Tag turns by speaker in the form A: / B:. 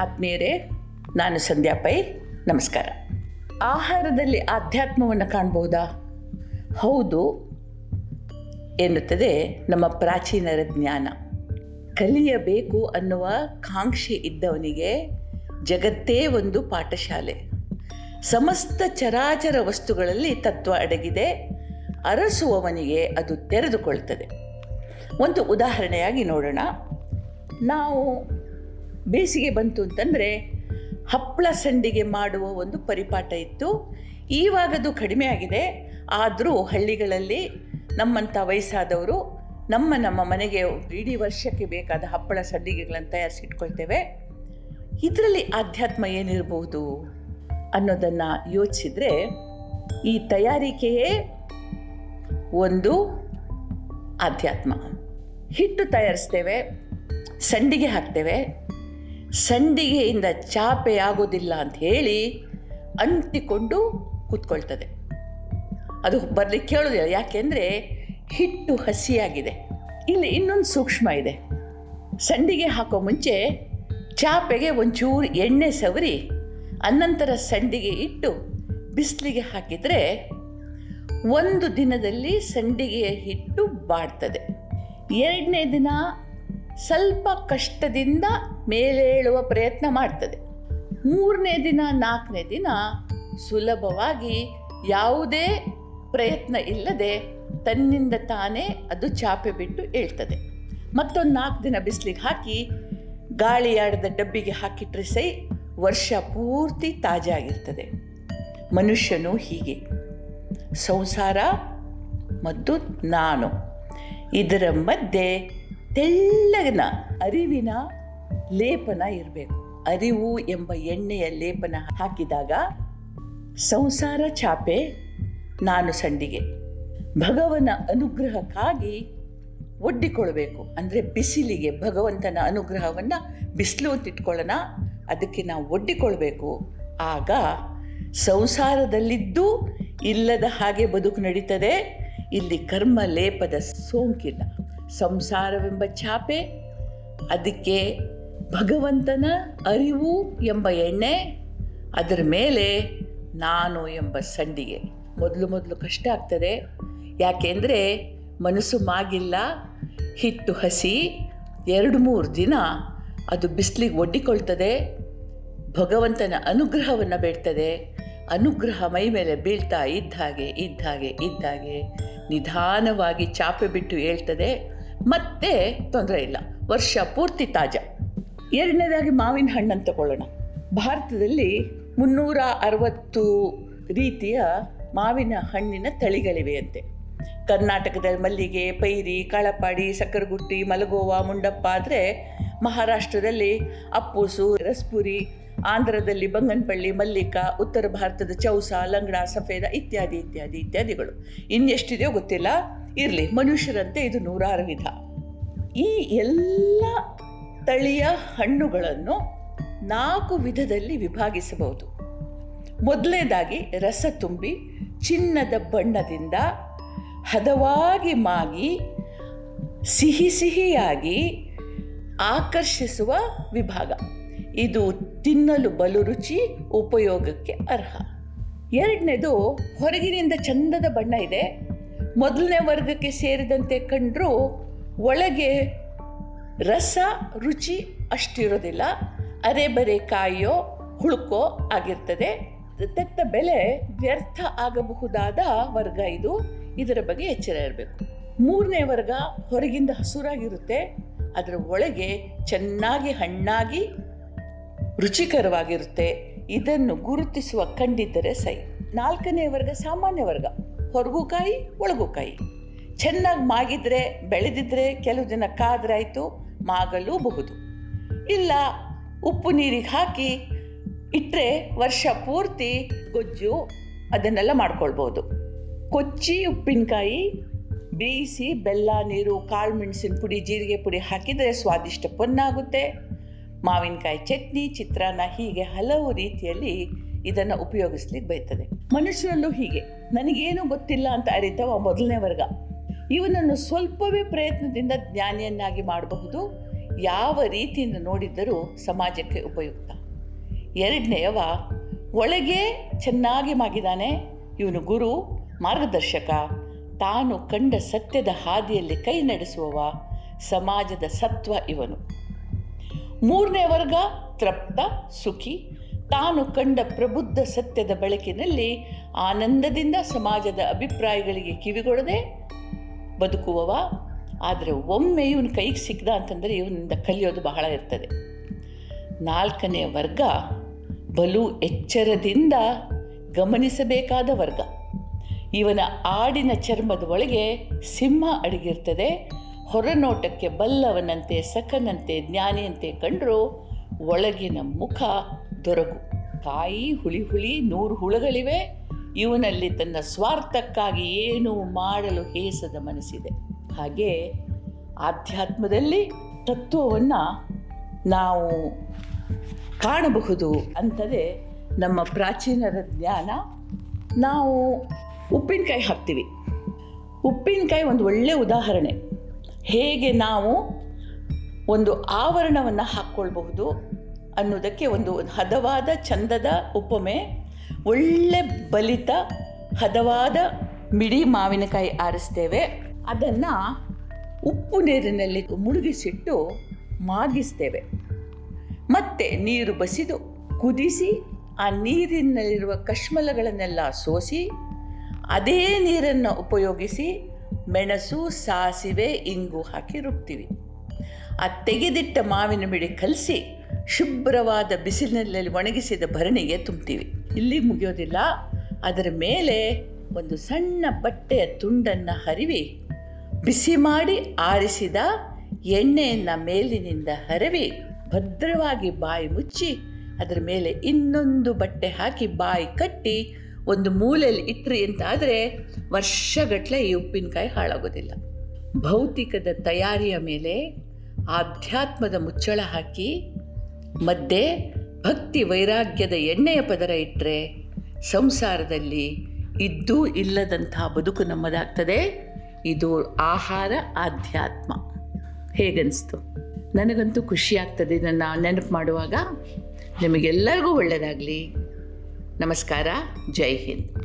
A: ಆತ್ಮೀಯರೇ, ನಾನು ಸಂಧ್ಯಾ ಪೈ. ನಮಸ್ಕಾರ. ಆಹಾರದಲ್ಲಿ ಆಧ್ಯಾತ್ಮವನ್ನು ಕಾಣಬಹುದಾ? ಹೌದು ಎನ್ನುತ್ತದೆ ನಮ್ಮ ಪ್ರಾಚೀನರ ಜ್ಞಾನ. ಕಲಿಯಬೇಕು ಅನ್ನುವ ಕಾಂಕ್ಷೆ ಇದ್ದವನಿಗೆ ಜಗತ್ತೇ ಒಂದು ಪಾಠಶಾಲೆ. ಸಮಸ್ತ ಚರಾಚರ ವಸ್ತುಗಳಲ್ಲಿ ತತ್ವ ಅಡಗಿದೆ, ಅರಸುವವನಿಗೆ ಅದು ತೆರೆದುಕೊಳ್ತದೆ. ಒಂದು ಉದಾಹರಣೆಯಾಗಿ ನೋಡೋಣ. ನಾವು ಬೇಸಿಗೆ ಬಂತು ಅಂತಂದರೆ ಹಪ್ಪಳ ಸಂಡಿಗೆ ಮಾಡುವ ಒಂದು ಪರಿಪಾಠ ಇತ್ತು. ಈವಾಗದು ಕಡಿಮೆ ಆಗಿದೆ. ಆದರೂ ಹಳ್ಳಿಗಳಲ್ಲಿ ನಮ್ಮಂಥ ವಯಸ್ಸಾದವರು ನಮ್ಮ ನಮ್ಮ ಮನೆಗೆ ಇಡೀ ವರ್ಷಕ್ಕೆ ಬೇಕಾದ ಹಪ್ಪಳ ಸಂಡಿಗೆಗಳನ್ನು ತಯಾರಿಸಿಟ್ಕೊಳ್ತೇವೆ. ಇದರಲ್ಲಿ ಆಧ್ಯಾತ್ಮ ಏನಿರಬಹುದು ಅನ್ನೋದನ್ನು ಯೋಚಿಸಿದರೆ ಈ ತಯಾರಿಕೆಯೇ ಒಂದು ಆಧ್ಯಾತ್ಮ. ಹಿಟ್ಟು ತಯಾರಿಸ್ತೇವೆ, ಸಂಡಿಗೆ ಹಾಕ್ತೇವೆ ಸಂಡಿಗೆಯಿಂದ ಚಾಪೆ ಆಗೋದಿಲ್ಲ ಅಂತ ಹೇಳಿ ಅಂಟಿಕೊಂಡು ಕೂತ್ಕೊಳ್ತದೆ. ಅದು ಬರಲಿಕ್ಕೆ ಕೇಳೋದಿಲ್ಲ. ಯಾಕೆಂದರೆ ಹಿಟ್ಟು ಹಸಿಯಾಗಿದೆ. ಇಲ್ಲಿ ಇನ್ನೊಂದು ಸೂಕ್ಷ್ಮ ಇದೆ. ಸಂಡಿಗೆ ಹಾಕೋ ಮುಂಚೆ ಚಾಪೆಗೆ ಒಂಚೂರು ಎಣ್ಣೆ ಸವರಿ, ಅನಂತರ ಸಂಡಿಗೆ ಇಟ್ಟು ಬಿಸಿಲಿಗೆ ಹಾಕಿದರೆ ಒಂದು ದಿನದಲ್ಲಿ ಸಂಡಿಗೆಯ ಹಿಟ್ಟು ಬಾಡ್ತದೆ. ಎರಡನೇ ದಿನ ಸ್ವಲ್ಪ ಕಷ್ಟದಿಂದ ಮೇಲೇಳುವ ಪ್ರಯತ್ನ ಮಾಡ್ತದೆ. ಮೂರನೇ ದಿನ, ನಾಲ್ಕನೇ ದಿನ ಸುಲಭವಾಗಿ ಯಾವುದೇ ಪ್ರಯತ್ನ ಇಲ್ಲದೆ ತನ್ನಿಂದ ತಾನೇ ಅದು ಚಾಪೆ ಬಿಟ್ಟು ಏಳ್ತದೆ. ಮತ್ತೊಂದು ನಾಲ್ಕು ದಿನ ಬಿಸಿಲಿಗೆ ಹಾಕಿ ಗಾಳಿಯಾಡದ ಡಬ್ಬಿಗೆ ಹಾಕಿಟ್ರೆ ಸೈ ವರ್ಷ ಪೂರ್ತಿ ತಾಜಾಗಿರ್ತದೆ ಮನುಷ್ಯನು ಹೀಗೆ. ಸಂಸಾರ ಮತ್ತು ನಾನು. ಇದರ ಮಧ್ಯೆ ತೆಳ್ಳಗಿನ ಅರಿವಿನ ಲೇಪನ ಇರಬೇಕು. ಅರಿವು ಎಂಬ ಎಣ್ಣೆಯ ಲೇಪನ ಹಾಕಿದಾಗ ಸಂಸಾರ ಚಾಪೆ ನಾನು ಸಂಡಿಗೆ. ಭಗವನ ಅನುಗ್ರಹಕ್ಕಾಗಿ ಒಡ್ಡಿಕೊಳ್ಬೇಕು. ಅಂದರೆ ಬಿಸಿಲಿಗೆ ಭಗವಂತನ ಅನುಗ್ರಹವನ್ನು ಬಿಸಿಲು ಅಂತಿಟ್ಕೊಳ್ಳೋಣ ಅದಕ್ಕೆ ನಾವು ಒಡ್ಡಿಕೊಳ್ಬೇಕು. ಆಗ ಸಂಸಾರದಲ್ಲಿದ್ದು ಇಲ್ಲದ ಹಾಗೆ ಬದುಕು ನಡೀತದೆ. ಇಲ್ಲಿ ಕರ್ಮ ಲೇಪದ ಸೋಂಕಿಲ್ಲ ಸಂಸಾರವೆಂಬ ಛಾಪೆ, ಅದಕ್ಕೆ ಭಗವಂತನ ಅರಿವು ಎಂಬ ಎಣ್ಣೆ, ಅದರ ಮೇಲೆ ನಾನು ಎಂಬ ಸಂಡಿಗೆ. ಮೊದಲು ಮೊದಲು ಕಷ್ಟ ಆಗ್ತದೆ. ಯಾಕೆಂದರೆ ಮನಸ್ಸು ಮಾಗಿಲ್ಲ, ಹಿಟ್ಟು ಹಸಿ, ಎರಡು ಮೂರು ದಿನ ಅದು ಬಿಸಿಲಿಗೆ ಒಡ್ಡಿಕೊಳ್ತದೆ. ಭಗವಂತನ ಅನುಗ್ರಹವನ್ನು ಬೇಡ್ತದೆ. ಅನುಗ್ರಹ ಮೈ ಮೇಲೆ ಬೀಳ್ತಾ ಇದ್ದ ಹಾಗೆ ಇದ್ದ ಹಾಗೆ ಇದ್ದ ಹಾಗೆ ನಿಧಾನವಾಗಿ ಚಾಪೆ ಬಿಟ್ಟು ಹೇಳ್ತದೆ. ಮತ್ತೆ ತೊಂದರೆ ಇಲ್ಲ. ವರ್ಷ ಪೂರ್ತಿ ತಾಜಾ. ಎರಡನೇದಾಗಿ ಮಾವಿನ ಹಣ್ಣನ್ನು ತಗೊಳ್ಳೋಣ. ಭಾರತದಲ್ಲಿ ಮುನ್ನೂರ ಅರವತ್ತು ರೀತಿಯ ಮಾವಿನ ಹಣ್ಣಿನ ತಳಿಗಳಿವೆಯಂತೆ ಕರ್ನಾಟಕದಲ್ಲಿ ಮಲ್ಲಿಗೆ, ಪೈರಿ, ಕಾಳಪಾಡಿ, ಸಕ್ಕರಗುಟ್ಟಿ, ಮಲಗೋವಾ, ಮುಂಡಪ್ಪ ಆದರೆ ಮಹಾರಾಷ್ಟ್ರದಲ್ಲಿ ಅಪ್ಪುಸು, ರಸ್ಪುರಿ, ಆಂಧ್ರದಲ್ಲಿ ಬಂಗನಪಳ್ಳಿ, ಮಲ್ಲಿಕ, ಉತ್ತರ ಭಾರತದ ಚೌಸ, ಲಂಗಡ, ಸಫೇದ ಇತ್ಯಾದಿ ಇತ್ಯಾದಿ, ಇತ್ಯಾದಿಗಳು. ಇನ್ನೆಷ್ಟಿದೆಯೋ ಗೊತ್ತಿಲ್ಲ. ಇರಲಿ, ಮನುಷ್ಯರಂತೆ ಇದು ನೂರಾರು ವಿಧ. ಈ ಎಲ್ಲ ತಳಿಯ ಹಣ್ಣುಗಳನ್ನು ನಾಲ್ಕು ವಿಧದಲ್ಲಿ ವಿಭಾಗಿಸಬಹುದು. ಮೊದಲನೇದಾಗಿ ರಸ ತುಂಬಿ, ಚಿನ್ನದ ಬಣ್ಣದಿಂದ ಹದವಾಗಿ ಮಾಗಿ, ಸಿಹಿ ಸಿಹಿಯಾಗಿ ಆಕರ್ಷಿಸುವ ವಿಭಾಗ. ಇದು ತಿನ್ನಲು ಬಲು ರುಚಿ, ಉಪಯೋಗಕ್ಕೆ ಅರ್ಹ. ಎರಡನೇದು ಹೊರಗಿನಿಂದ ಚಂದದ ಬಣ್ಣ ಇದೆ. ಮೊದಲನೇ ವರ್ಗಕ್ಕೆ ಸೇರಿದಂತೆ ಕಂಡರೂ ಒಳಗೆ ರಸ ರುಚಿ ಅಷ್ಟಿರೋದಿಲ್ಲ. ಅರೆ ಬರೆ ಕಾಯೋ, ಹುಳುಕೋ ಆಗಿರ್ತದೆ. ತೆತ್ತ ಬೆಲೆ ವ್ಯರ್ಥ ಆಗಬಹುದಾದ ವರ್ಗ ಇದು. ಇದರ ಬಗ್ಗೆ ಎಚ್ಚರ ಇರಬೇಕು. ಮೂರನೇ ವರ್ಗ ಹೊರಗಿಂದ ಹಸುರಾಗಿರುತ್ತೆ. ಅದರ ಒಳಗೆ ಚೆನ್ನಾಗಿ ಹಣ್ಣಾಗಿ ರುಚಿಕರವಾಗಿರುತ್ತೆ. ಇದನ್ನು ಗುರುತಿಸುವ ಕಂಡಿದ್ದರೆ ಸೈ ನಾಲ್ಕನೇ ವರ್ಗ ಸಾಮಾನ್ಯ ವರ್ಗ. ಹೊರಗೂ ಕಾಯಿ ಒಳಗೂ ಕಾಯಿ ಚೆನ್ನಾಗಿ ಮಾಗಿದ್ರೆ, ಬೆಳೆದಿದ್ರೆ ಕೆಲವು ದಿನ ಕಾದ್ರಾಯ್ತು, ಮಾಗಲೂಬಹುದು. ಇಲ್ಲ, ಉಪ್ಪು ನೀರಿಗೆ ಹಾಕಿ ಇಟ್ಟರೆ ವರ್ಷ ಪೂರ್ತಿ ಗೊಜ್ಜು ಅದನ್ನೆಲ್ಲ ಮಾಡ್ಕೊಳ್ಬೋದು. ಕೊಚ್ಚಿ ಉಪ್ಪಿನಕಾಯಿ, ಬೇಯಿಸಿ ಬೆಲ್ಲ, ನೀರು, ಕಾಳು ಮೆಣಸಿನ ಪುಡಿ, ಜೀರಿಗೆ ಪುಡಿ ಹಾಕಿದರೆ ಸ್ವಾದಿಷ್ಟ ಪೊನ್ನಾಗುತ್ತೆ. ಮಾವಿನಕಾಯಿ ಚಟ್ನಿ, ಚಿತ್ರಾನ್ನ ಹೀಗೆ ಹಲವು ರೀತಿಯಲ್ಲಿ ಇದನ್ನು ಉಪಯೋಗಿಸ್ಲಿಕ್ಕೆ ಬೈತದೆ. ಮನುಷ್ಯರಲ್ಲೂ ಹೀಗೆ. ನನಗೇನು ಗೊತ್ತಿಲ್ಲ ಅಂತ ಅರಿತವ ಮೊದಲನೇ ವರ್ಗ. ಇವನನ್ನು ಸ್ವಲ್ಪವೇ ಪ್ರಯತ್ನದಿಂದ ಜ್ಞಾನಿಯನ್ನಾಗಿ ಮಾಡಬಹುದು. ಯಾವ ರೀತಿಯಿಂದ ನೋಡಿದ್ದರೂ ಸಮಾಜಕ್ಕೆ ಉಪಯುಕ್ತ. ಎರಡನೆಯವ, ಒಳಗೆ ಚೆನ್ನಾಗಿ ಮಾಗಿದಾನೆ. ಇವನು ಗುರು, ಮಾರ್ಗದರ್ಶಕ. ತಾನು ಕಂಡ ಸತ್ಯದ ಹಾದಿಯಲ್ಲಿ ಕೈ ನಡೆಸುವವ, ಸಮಾಜದ ಸತ್ವ ಇವನು. ಮೂರನೇ ವರ್ಗ, ತೃಪ್ತ, ಸುಖಿ. ತಾನು ಕಂಡ ಪ್ರಬುದ್ಧ ಸತ್ಯದ ಬೆಳಕಿನಲ್ಲಿ ಆನಂದದಿಂದ ಸಮಾಜದ ಅಭಿಪ್ರಾಯಗಳಿಗೆ ಕಿವಿಗೊಡದೆ ಬದುಕುವವ. ಆದರೆ ಒಮ್ಮೆ ಇವನು ಕೈಗೆ ಸಿಕ್ಕದ ಅಂತಂದರೆ ಇವನಿಂದ ಕಲಿಯೋದು ಬಹಳ ಇರ್ತದೆ. ನಾಲ್ಕನೇ ವರ್ಗ ಬಲು ಎಚ್ಚರದಿಂದ ಗಮನಿಸಬೇಕಾದ ವರ್ಗ. ಇವನ ಆಡಿನ ಚರ್ಮದ ಒಳಗೆ ಸಿಂಹ ಅಡಗಿರ್ತದೆ. ಹೊರನೋಟಕ್ಕೆ ಬಲ್ಲವನಂತೆ ಸಖನಂತೆ ಜ್ಞಾನಿಯಂತೆ ಕಂಡರೂ ಒಳಗಿನ ಮುಖ ದೊರಗು. ಕಾಯಿ, ಹುಳಿ ಹುಳಿ, ನೂರು ಹುಳುಗಳಿವೆ. ಇವನಲ್ಲಿ ತನ್ನ ಸ್ವಾರ್ಥಕ್ಕಾಗಿ ಏನು ಮಾಡಲು ಹೇಸದ ಮನಸ್ಸಿದೆ. ಹಾಗೆ ಆಧ್ಯಾತ್ಮದಲ್ಲಿ ತತ್ವವನ್ನು ನಾವು ಕಾಣಬಹುದು ಅಂತದೇ ನಮ್ಮ ಪ್ರಾಚೀನರ ಜ್ಞಾನ. ನಾವು ಉಪ್ಪಿನಕಾಯಿ ಹಾಕ್ತೀವಿ. ಉಪ್ಪಿನಕಾಯಿ ಒಂದು ಒಳ್ಳೆಯ ಉದಾಹರಣೆ. ಹೇಗೆ ನಾವು ಒಂದು ಆವರಣವನ್ನು ಹಾಕ್ಕೊಳ್ಬಹುದು? ಅನ್ನೋದಕ್ಕೆ ಒಂದು ಹದವಾದ ಚಂದದ ಉಪಮೆ, ಒಳ್ಳೆ ಬಲಿತ, ಹದವಾದ ಮಿಡಿ ಮಾವಿನಕಾಯಿ ಆರಿಸ್ತೇವೆ. ಅದನ್ನು ಉಪ್ಪು ನೀರಿನಲ್ಲಿ ಮುಳುಗಿಸಿಟ್ಟು ಮಾಗಿಸ್ತೇವೆ. ಮತ್ತೆ ನೀರು ಬಸಿದು ಕುದಿಸಿ, ಆ ನೀರಿನಲ್ಲಿರುವ ಕಶ್ಮಲಗಳನ್ನೆಲ್ಲ ಸೋಸಿ, ಅದೇ ನೀರನ್ನು ಉಪಯೋಗಿಸಿ ಮೆಣಸು, ಸಾಸಿವೆ, ಇಂಗು ಹಾಕಿ ರುಬ್ತೀವಿ. ಆ ತೆಗೆದಿಟ್ಟ ಮಾವಿನ ಮಿಡಿ ಕಲಸಿ ಶುಭ್ರವಾದ ಬಿಸಿಲಿನಲ್ಲಿ ಒಣಗಿಸಿದ ಭರಣಿಗೆ ತುಂಬ್ತೀವಿ. ಇಲ್ಲಿ ಮುಗಿಯೋದಿಲ್ಲ. ಅದರ ಮೇಲೆ ಒಂದು ಸಣ್ಣ ಬಟ್ಟೆಯ ತುಂಡನ್ನು ಹರಿವಿ, ಬಿಸಿ ಮಾಡಿ ಆರಿಸಿದ ಎಣ್ಣೆಯನ್ನು ಮೇಲಿನಿಂದ ಹರವಿ, ಭದ್ರವಾಗಿ ಬಾಯಿ ಮುಚ್ಚಿ, ಅದರ ಮೇಲೆ ಇನ್ನೊಂದು ಬಟ್ಟೆ ಹಾಕಿ ಬಾಯಿ ಕಟ್ಟಿ, ಒಂದು ಮೂಲೆಯಲ್ಲಿ ಇಟ್ರಿ ಅಂತಾದರೆ ವರ್ಷಗಟ್ಟಲೆ ಈ ಉಪ್ಪಿನಕಾಯಿ ಹಾಳಾಗೋದಿಲ್ಲ. ಭೌತಿಕದ ತಯಾರಿಯ ಮೇಲೆ ಆಧ್ಯಾತ್ಮದ ಮುಚ್ಚಳ ಹಾಕಿ ಮಧ್ಯೆ ಭಕ್ತಿ ವೈರಾಗ್ಯದ ಎಣ್ಣೆಯ ಪದರ ಇಟ್ಟರೆ ಸಂಸಾರದಲ್ಲಿ ಇದ್ದೂ ಇಲ್ಲದಂತಹ ಬದುಕು ನಮ್ಮದಾಗ್ತದೆ. ಇದು ಆಹಾರ ಆಧ್ಯಾತ್ಮ. ಹೇಗನ್ನಿಸ್ತು ನನಗಂತೂ ಖುಷಿ ಆಗ್ತದೆ ಇದನ್ನು ನೆನಪು ಮಾಡುವಾಗ. ನಿಮಗೆಲ್ಲರಿಗೂ ಒಳ್ಳೆಯದಾಗಲಿ. ನಮಸ್ಕಾರ. ಜೈ ಹಿಂದ್.